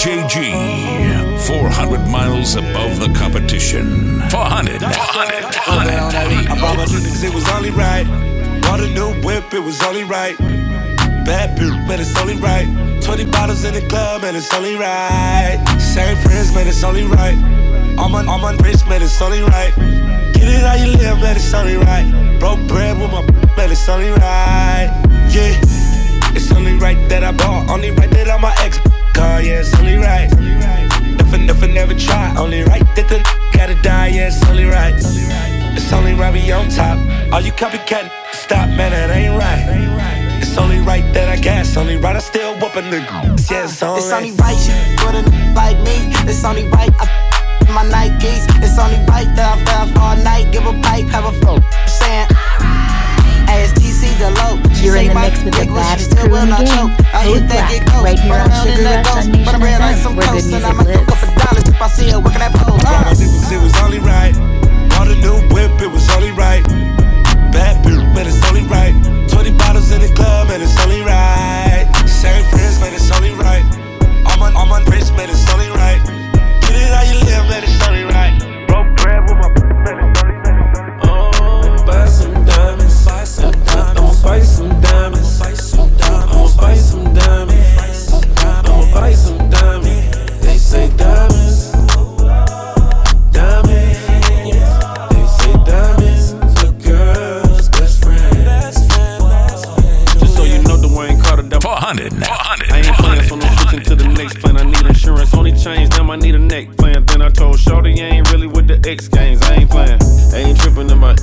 DJG. 400 miles above the competition. 400. 400. 400. I bought my niggas, it was only right. Bought a new whip, it was only right. Bad bitch, man, it's only right. 20 bottles in the club, man, it's only right. Same friends, man, it's only right. All my, all my rich, man, it's only right. Get it how you live, man, it's only right. Broke bread with my man, it's only right. Yeah, it's only right that I bought. Only right that I'm my ex car, yeah, it's only right. Nothing, nothing, never try. Only right that the gotta die, yeah, it's only right. It's only right we on top. All you copycat, stop, man, that ain't right. It's only right that I gas, only right I still whooping the yeah, it's only It's only right you put a like me. It's only right I my Nikes. It's only right that I fell for all night. Give a change, damn, I need a neck plan. Then I told Shorty I ain't really with the X games. I ain't playing, I ain't tripping in my.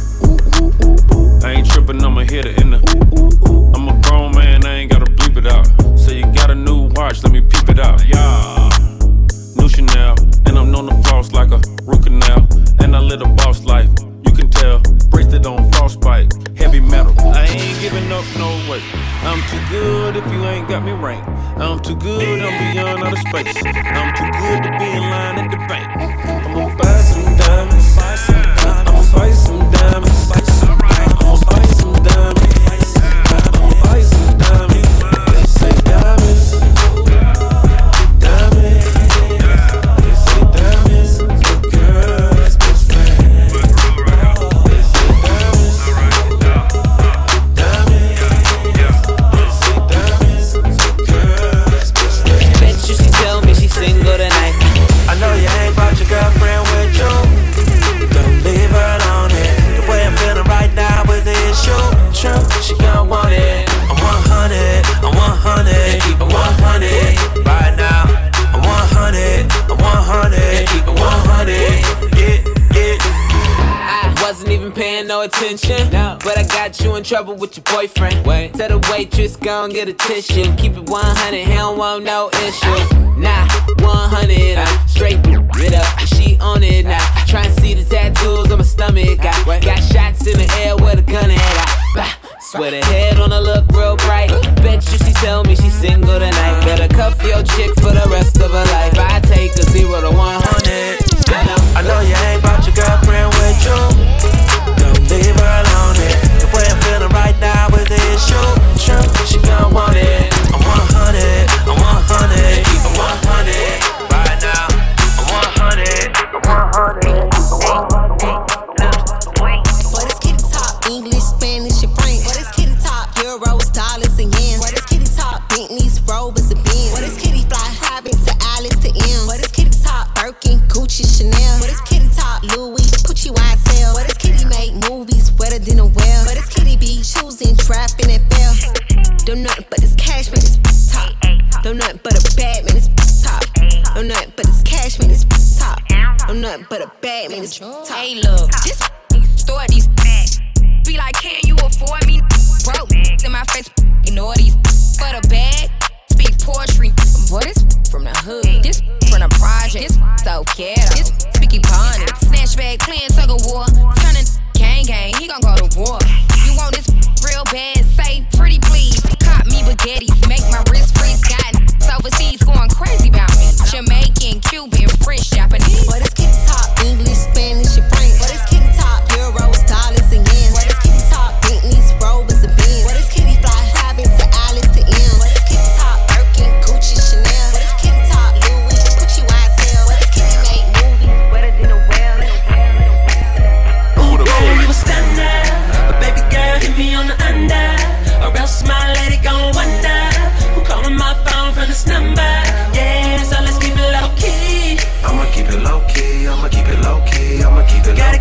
I ain't tripping, I'm a hitter in the. I'm a grown man, I ain't gotta bleep it out. So you got a new watch, let me peep it out. Yeah. New Chanel, and I'm known to floss like a root canal. And I live a boss life, you can tell. Bracelet on frostbite, heavy metal. I ain't giving up no way. I'm too good if you ain't got me ranked. I'm too good, I'm beyond outer space. I'm too trouble with your boyfriend. Wait. Tell the waitress, gon' get a tissue. Keep it 100, he don't want no issues. Nah, 100, I'm straight it up. She on it now. Try and see the tattoos on my stomach. I got shots in the air with a gun at. I bah, swear the head on her look real bright. Bet you she tell me she's single tonight. Better cuff your chick for the rest of her life. I take a zero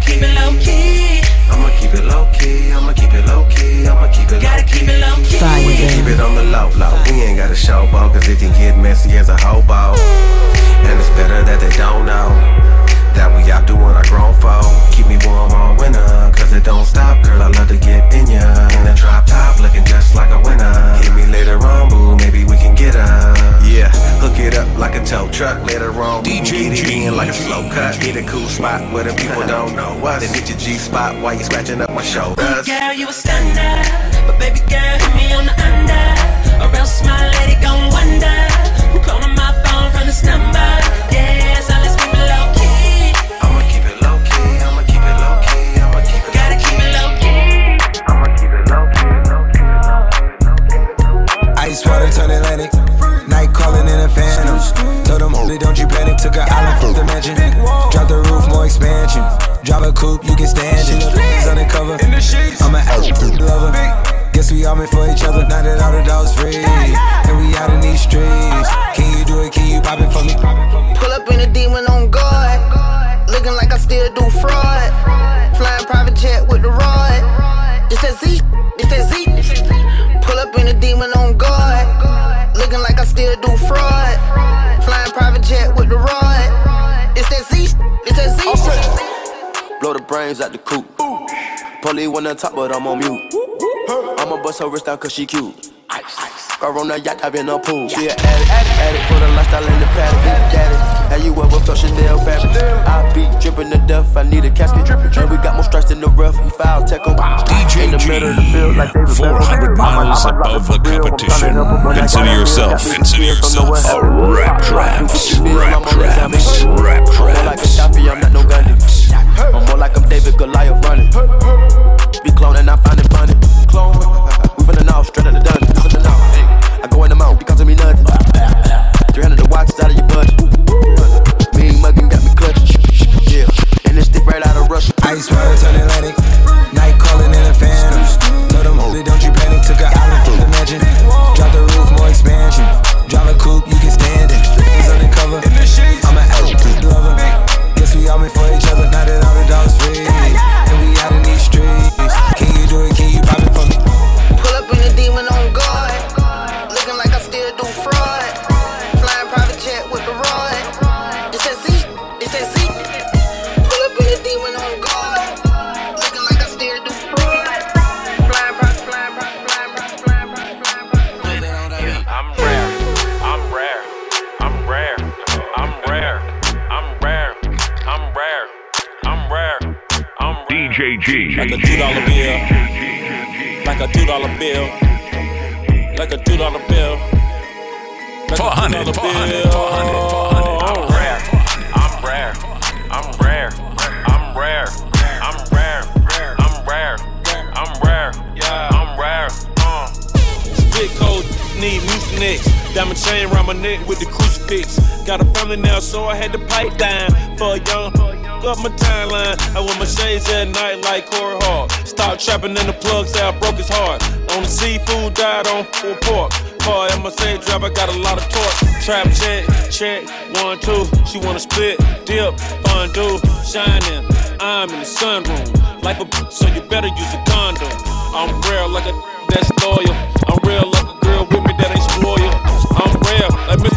keep it low key. I'ma keep it low key. I'ma keep it low key. I'ma keep it Gotta low key. keep it low key. We can keep it on the low low. We ain't got a showboat, cause it can get messy as a hobo. And it's better that they don't know that we out doing our grown folk. Keep me warm all winter, cause it don't stop, girl. I love to get in ya. In the drop top, looking just like a winner. Hit me later on, boo, maybe we can get up. Yeah, hook it up like a tow truck, later on. DJ get it in like a slow cut. Get a cool spot where the people don't know us. Then hit your G spot while you scratching up my shoulders. Girl, you a stunner, but baby girl, hit me on the under. Or else my lady gon' wonder who calling my phone from this number. Atlantic. Night calling in a phantom. Told them, only don't you panic. Took an island from the mansion. Drop the roof, more expansion. Drop a coupe, you can stand it. it. Is undercover. I'm an absolute lover. Guess we all meant for each other. Now that all the dogs free. And we out in these streets. Can you do it? Can you pop it for me? Pull up in a demon on guard. Looking like I still do fraud. Flying private jet with the rod. It's that Z, it's that Z. Pull up in a demon on guard. Looking like I still do fraud. Flying private jet with the rod. It's that Z, it's that Z. Blow the brains out the coop. Polly one on top, but I'm on mute. I'ma bust her wrist down cause she cute. Girl on the yacht, I've been a pool. She an addict, addict, addict for the lifestyle in the paddock. Daddy, have you ever felt Chanel fabric? I be dripping to death, I need a casket. And we got more strikes in the rough, we foul tech 'em. In the middle of the field, like David 400 miles above the competition. Consider yourself, consider yourself a rap traps, rap traps, rap I'm more like a traps. I'm not no gunny. I'm more like I'm David Goliath running. Be cloning, I find it funny. Clone, finna know, straight out the dungeon. Finna know. I go in the mouth, because of me nothing. 300 the watches out of your budget. Mean muggin' got me clutching. Yeah, and this stick right out of Russia. Ice water turn Atlantic. Trapping in the plugs out, broke his heart. On the seafood, died on full pork. Car in my same drive, I got a lot of torque. Trap check, check, one, two. She wanna split, dip, fondue, shining. I'm in the sunroom, like a b- so you better use a condom. I'm real like a that's loyal. I'm real like a girl with me that ain't spoiled. I'm rare, like Mr.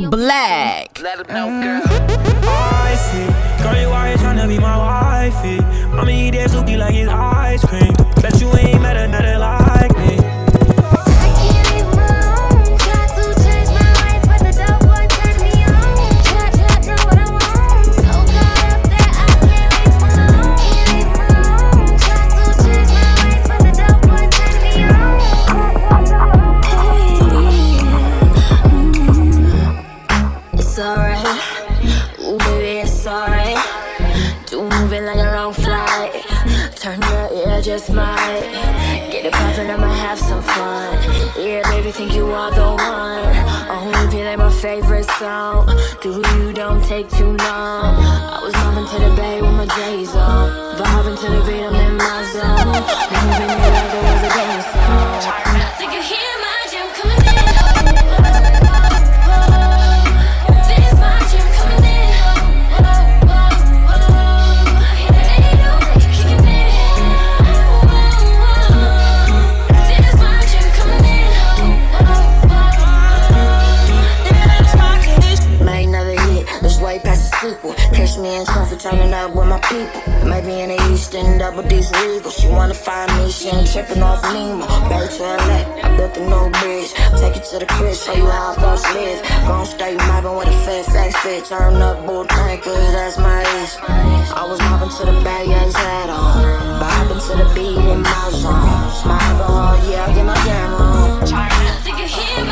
Black. Let him know, get it poppin'. I'ma have some fun. Yeah, baby, think you are the one. Only feel like my favorite song. Do you don't take too long. I was mobbing to the bay with my J's on, vibing to the beat. I'm in my zone. Moving it like it was a dance song. Me in traffic, turning up with my people. Maybe in the east end, double D's legal. She wanna find me, she ain't tripping off Lima. Back to LA, I built a new bridge. Take it to the crib, show you how boss live. Gon' stay mobbing with a fat, fat fit. Turn up bull tank, that's my age. I was mobbing to the bag, yeah, hat on. Vibing to the beat in my zone. My alcohol, yeah, I get my jam on. I think you hear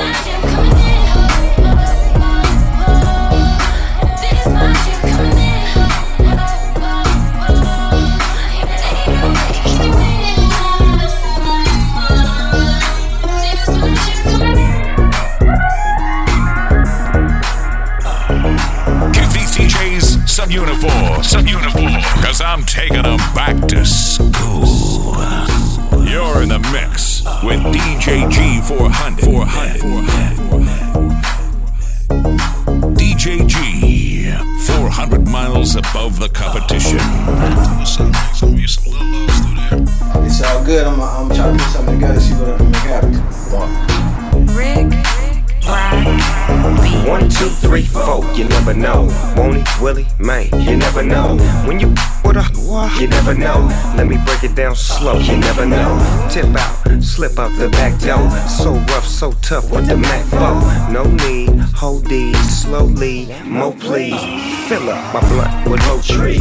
three, four, you never know. Won't he, will he, man, you never know. When you with her, you never know. Let me break it down slow, you never know. Tip out, slip out the back door. So rough, so tough with the Mac 4. No need, hold these slowly, mo please. Fill up my blunt with low tree.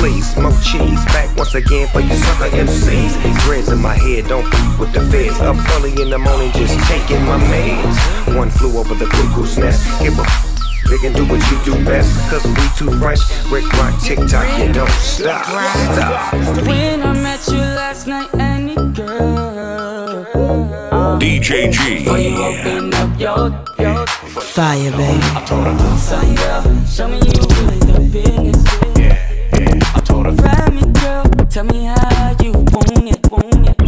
Please, smoke cheese. Back once again for you sucker MCs. Dreads in my head, don't f with the feds. Up early in the morning, just taking my meds. One flew over the cuckoo's nest. Give a they can do what you do best, cause we too fresh. Rick Rock, TikTok, you don't stop. Stop. When I met you last night, any girl. DJ G. open up your, your Fire, baby. I told her, son, girl, show me you really the business. Yeah, yeah. I told her, grab me, girl, tell me how you want it, want it.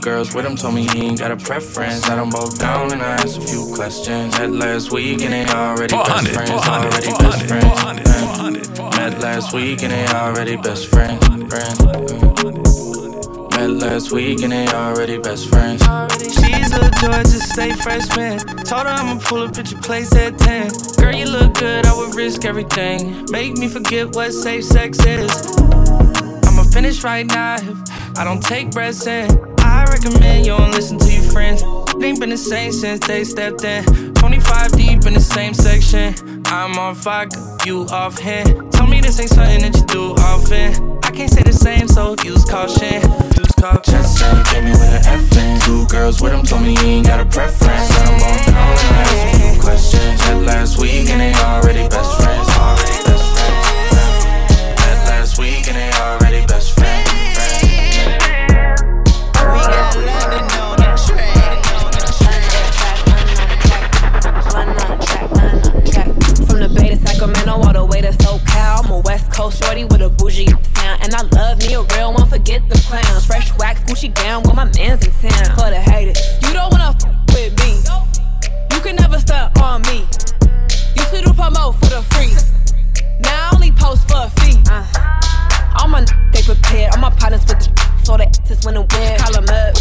Girls with him told me he ain't got a preference. I don't both down and I asked a few questions. Met last week and they already best 400, friends. 400, Already best friends. Met last week and they already best friends. friends. Met last week and they already best friends. She's a Georgia State freshman. Told her I'ma pull up at your place at 10. Girl, you look good, I would risk everything. Make me forget what safe sex is. I'ma finish right now if I don't take breaths in. I recommend you don't listen to your friends. It ain't been the same since they stepped in. 25 deep in the same section. I'm on fire, you off hand. Tell me this ain't something that you do often. I can't say the same, so use caution. Use caution. Just saying, came me with an FN. Two girls with him told me he ain't got a preference. I don't both down and I asked a few questions. Met last week and they already best friends. Already best friends. Met last week and they already best friends. Way to SoCal. I'm a West Coast shorty with a bougie sound. And I love me a real one, forget the clowns. Fresh wax, Gucci gown with my mans in town. For the haters, you don't wanna f with me. You can never stunt on me. You should do promote for the free. Now I only post for a fee. Uh, all my n- they prepared, all my partners with the so they just went and win. them up.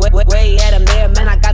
Way, way, way at 'em there, man. I got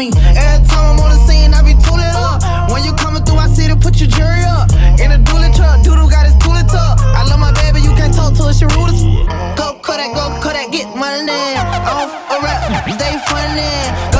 me. Every time I'm on the scene, I be tooling up. When you coming through, I see to put your jury up. In a dually truck, doodle got his tooling tuck. I love my baby, you can't talk to her, she rude as Go Kodak, go Kodak, get money. I don't f- a rap, they funny. Go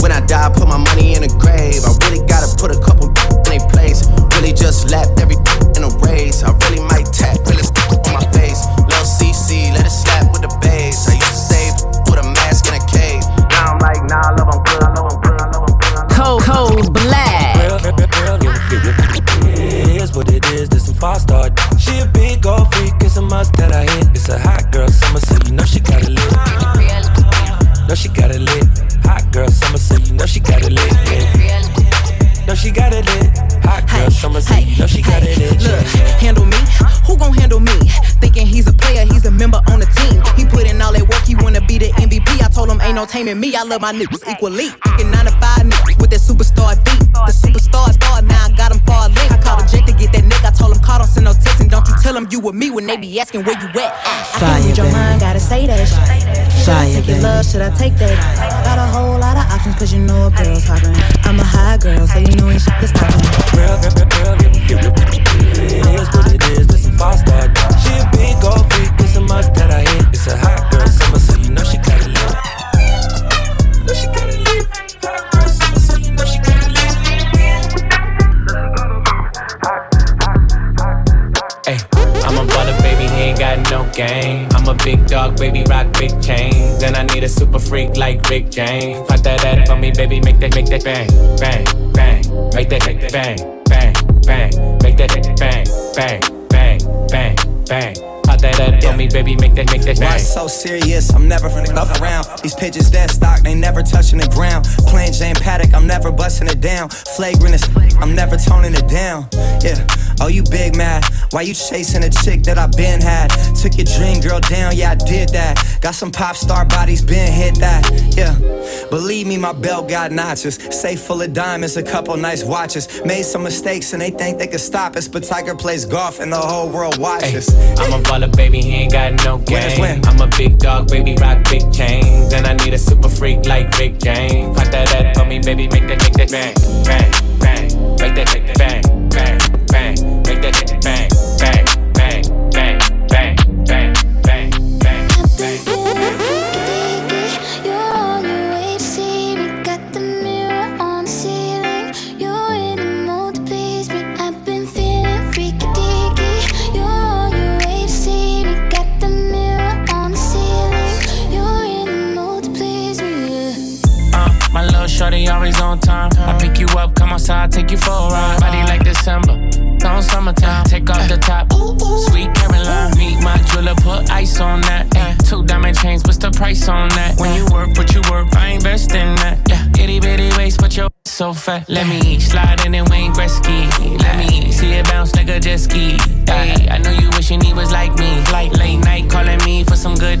When I die, put my money in the grave. I really gotta put a couple in they place. Really just lapped every in a race. I really might tap, really on my face. Lil CC, let it slap with the bass. I used to save with a mask in a cave. Now I'm like, nah, I love I'm good, I love I'm good, I love I'm good. Cold, cold black. It is what it is. This some far start. She a big old freak. It's a must that I hit. It's a hot she got it lit. Hot girl summer, so you know she got it lit. Yeah. Know she got it lit. Hot girl summer, so you know she got it lit. Look, Yeah, handle me? Who gon' handle me? Thinking he's a player, he's a member on the team. He put in all that work, be the MVP. I told him ain't no taming me. I love my niggas equally. Thinking nine to five niggas with that superstar beat. The superstar star, now I got him far link. I called a Jake to get that nigga. I told him call, don't send no text, and don't you tell him you with me when they be asking where you at. I Fire, can't read your baby. mind, gotta say that shit. Should I take your love? Should I take that? Got a whole lot of options, cause you know a girl's hopping. I'm a high girl, so you know ain't shit that's stopping. Girl, girl, girl, girl, it what it is. This far start. She a big old freak. It's a must that I hit. It's a hot girl summer, you know she got it. Know she got it you know she got. Ay, I'm a baby, he ain't got no game. I'm a big dog, baby, rock big chains. And I need a super freak like Rick James. Pop that ass for me, baby, make that, make that bang, bang, bang. Make that, make that bang, bang, bang. That bang, bang, bang, bang, bang. That ass for me, baby, make that, make that Why so serious? I'm never finna up around. These pitches dead stock, they never touching the ground. Playing Jane Paddock, I'm never busting it down. Flagrant as I'm never toning it down. Yeah. Oh, you big mad? Why you chasing a chick that I been had? Took your dream girl down, yeah, I did that. Got some pop star bodies, been hit that. Yeah. Believe me, my belt got notches. Safe full of diamonds, a couple nice watches. Made some mistakes and they think they could stop us, but Tiger plays golf and the whole world watches. I'm a baller, baby, he ain't got no game. I'm a big dog, baby, rock big chains. And I need a super freak like Rick James. Pop that ass for me, baby, make that, make that bang, bang. Your. Let me slide in and Wayne Gretzky. Let me see it bounce like a jet ski. Ay, I know you wishing he was like me. Like late night calling me for some good.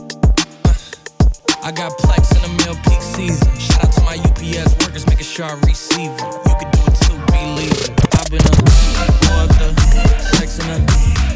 I got plex in the mill peak season. Shout out to my UPS workers, making sure I receive it. You can do it too, believe it. I've been up the sex in the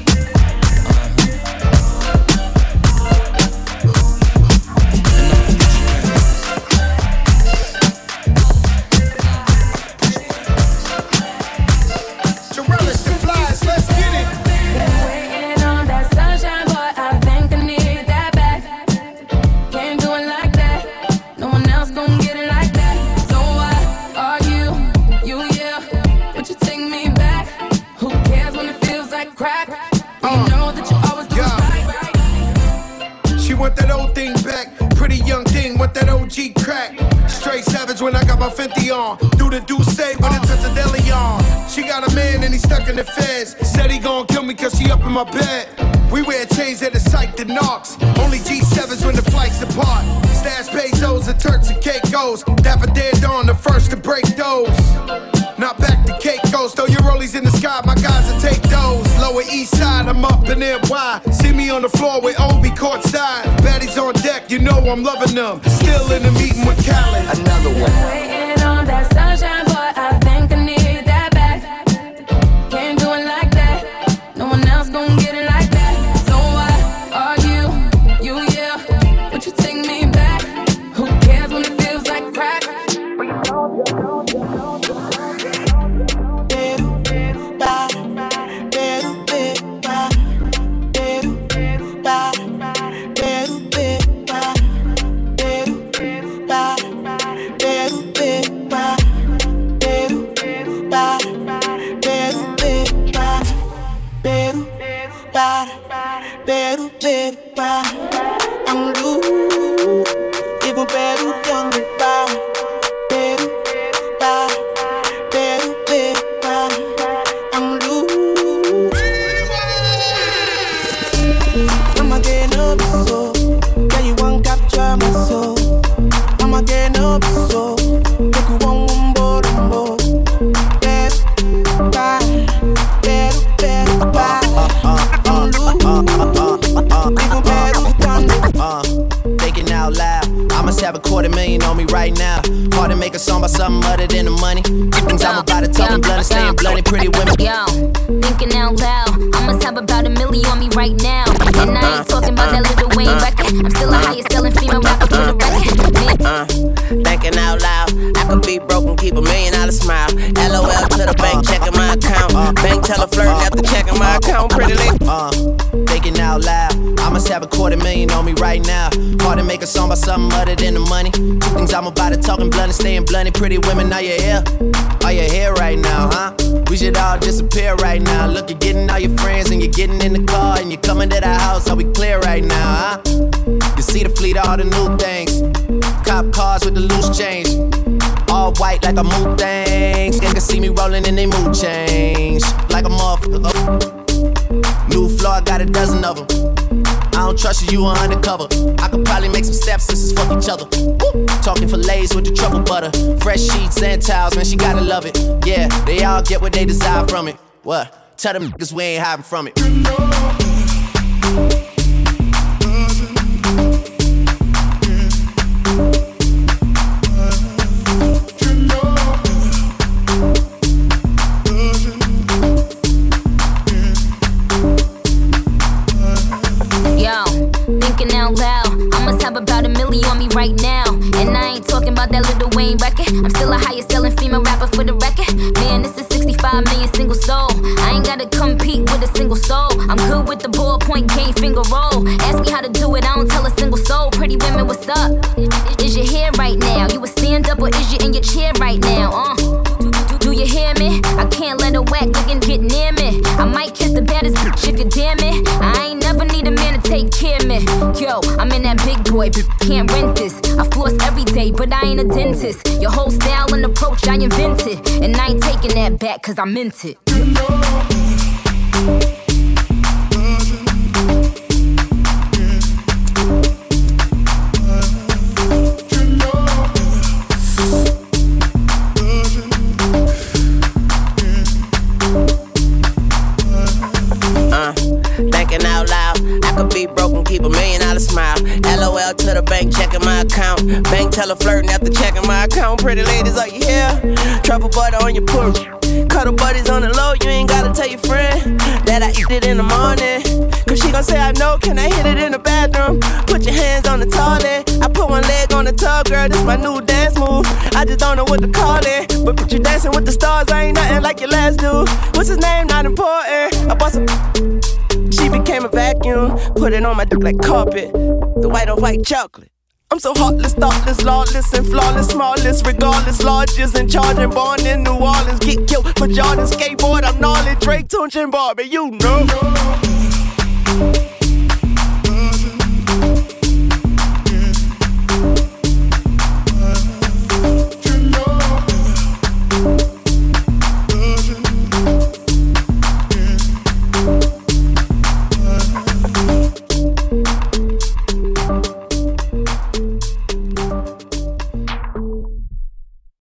want that old thing back. Pretty young thing, want that OG crack. Straight savage when I got my 50 on. Do the do say when it touch a deli on. She got a man and he stuck in the feds. Said he gon' kill me cause she up in my bed. We wear chains that are psyched and knocks. Only G7s when the flights depart. Stash Bezos and Turks and Caicos. Dapper dead on the first to break those. Not back to Caicos, throw your rollies in the sky, my guys will take those. Lower east side, I'm up in NY. See me on the floor with Obi courtside. Baddies on deck, you know I'm loving them. Still in the meeting with Khaled. Another Waiting on that sunshine, boy, I think I need that back. Can't do it like that. No one else gon' out loud. I must have a quarter million on me right now. Hard to make a song about something other than the money. Things I'm about to talk and blunt, staying bloody, pretty women. Yo, thinking out loud. I must have about a million on me right now. And I ain't talking about that little Wayne record. I'm still the highest selling female rapper for the record. Uh, thinking out loud, I could be broke and keep a million dollar smile. LOL to the bank, checking my account. Bank teller flirting after checking my account. Pretty lady. Uh, thinking out loud. I must have a quarter million on me right now. Hard to make a song about something other than the money. Two things I'm about to talk and blunt and staying blunt. Pretty women, are you here? Are you here right now, huh? We should all disappear right now. Look, you're getting all your friends and you're getting in the car and you're coming to the house. Are we clear right now, huh? You see the fleet, all the new things. Cop cars with the loose change. All white like a mood things. They can see me rolling in they mood change. Like a motherfucker. New floor, I got a dozen of them. I don't trust you, you are undercover. I could probably make some stepsisters fuck each other. Woo! Talking fillets with the truffle butter. Fresh sheets and towels, man, she gotta love it. Yeah, they all get what they desire from it. What? Tell them niggas we ain't hiding from it. a rapper for the record. Man, this is 65 million single soul. I ain't gotta compete with a single soul. I'm good with the ballpoint game, finger roll. Ask me how to do it, I don't tell a single soul. Pretty women, what's up? Is your hair right now? You a stand up or is you in your chair right now? Uh. Do, do, you hear me? I can't let a whack nigga get near me. I might kiss the baddest bitch if you damn it. I ain't never need a man to take care of me. Yo, I'm in that big boy, but can't rent this. I floss every ain't a dentist. Your whole style and approach I invented. And I ain't taking that back, cause I meant it. Uh, thinking out loud. I could be broke and keep a million dollar smile. LOL to the bank, checking my account. Bank teller flirting after checking my account. Pretty ladies, are you here? Truffle butter on your porch. Cuddle buddies on the low, you ain't gotta tell your friend that I eat it in the morning. Cause she gon' say I know, can I hit it in the bathroom? Put your hands on the toilet. I put one leg on the tub, girl, this my new dance move. I just don't know what to call it. But you dancing with the stars, I ain't nothing like your last dude. What's his name? Not important. I bought some. A vacuum, put it on my dick like carpet. The white on white chocolate. I'm so heartless, thoughtless, lawless, and flawless, smallest, regardless, largest, and charging, born in New Orleans. Get killed for Jordan skateboard, I'm gnarly, Drake, Tunechi, and Barbie, you know.